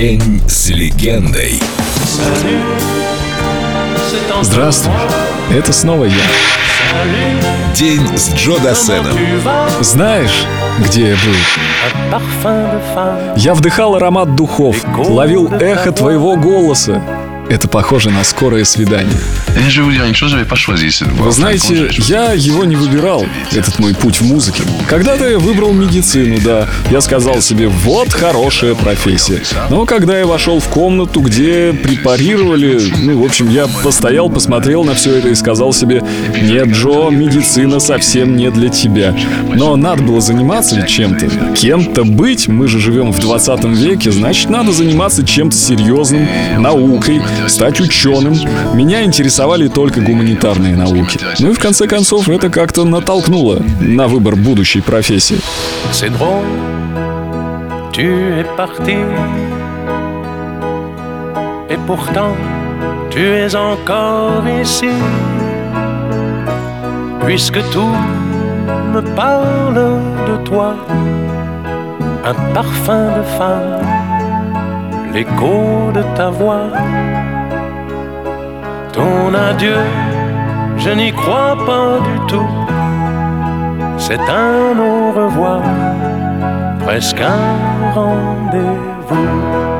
День с легендой. Здравствуй, это снова я. День с Джо Дассеном. Знаешь, где я был? Я вдыхал аромат духов, ловил эхо твоего голоса. Это похоже на скорое свидание. Вы знаете, я его не выбирал, этот мой путь в музыке. Когда-то я выбрал медицину, да. Я сказал себе, вот хорошая профессия. Но когда я вошел в комнату, где препарировали, ну, в общем, я постоял, посмотрел на все это и сказал себе, нет, Джо, медицина совсем не для тебя. Но надо было заниматься чем-то. Кем-то быть, мы же живем в 20 веке, значит, надо заниматься чем-то серьезным, наукой, стать ученым. Меня интересовали только гуманитарные науки. Ну и в конце концов это как-то натолкнуло на выбор будущей профессии. Tu es encore ici. Puisque tout me parle de toi, un parfum de femme, l'écho de ta voix. Ton adieu, je n'y crois pas du tout. C'est un au revoir, presque un rendez-vous.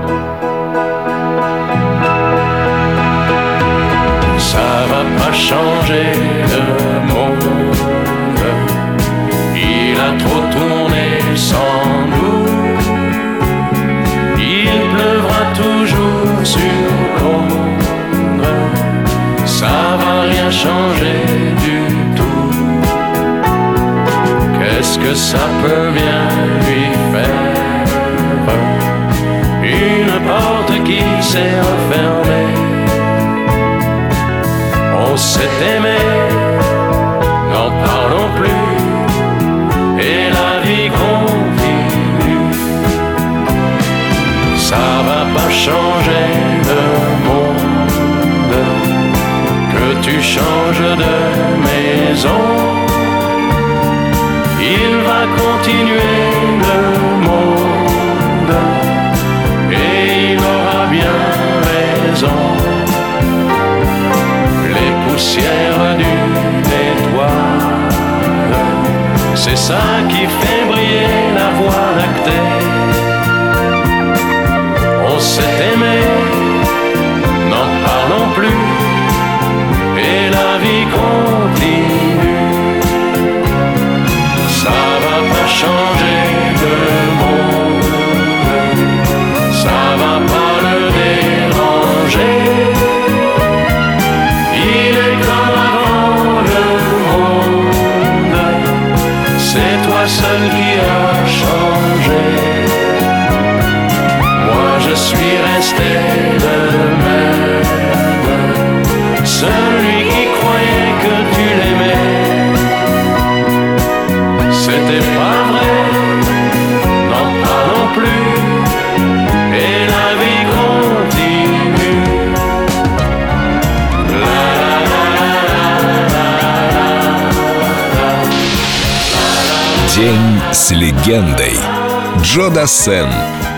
Sur Londres. Ça va rien changer du tout. Qu'est-ce que ça peut bien lui faire? Une porte qui s'est refermée. On s'est aimé, tu changes de maison. Il va continuer le monde et il aura bien raison. Les poussières d'une étoile, c'est ça qui fait briller la voie lactée. On s'est aimé, c'est toi seul qui as changé. Moi je suis resté День с легендой. Джо Дассен.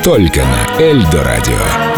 Только на Эльдо Радио.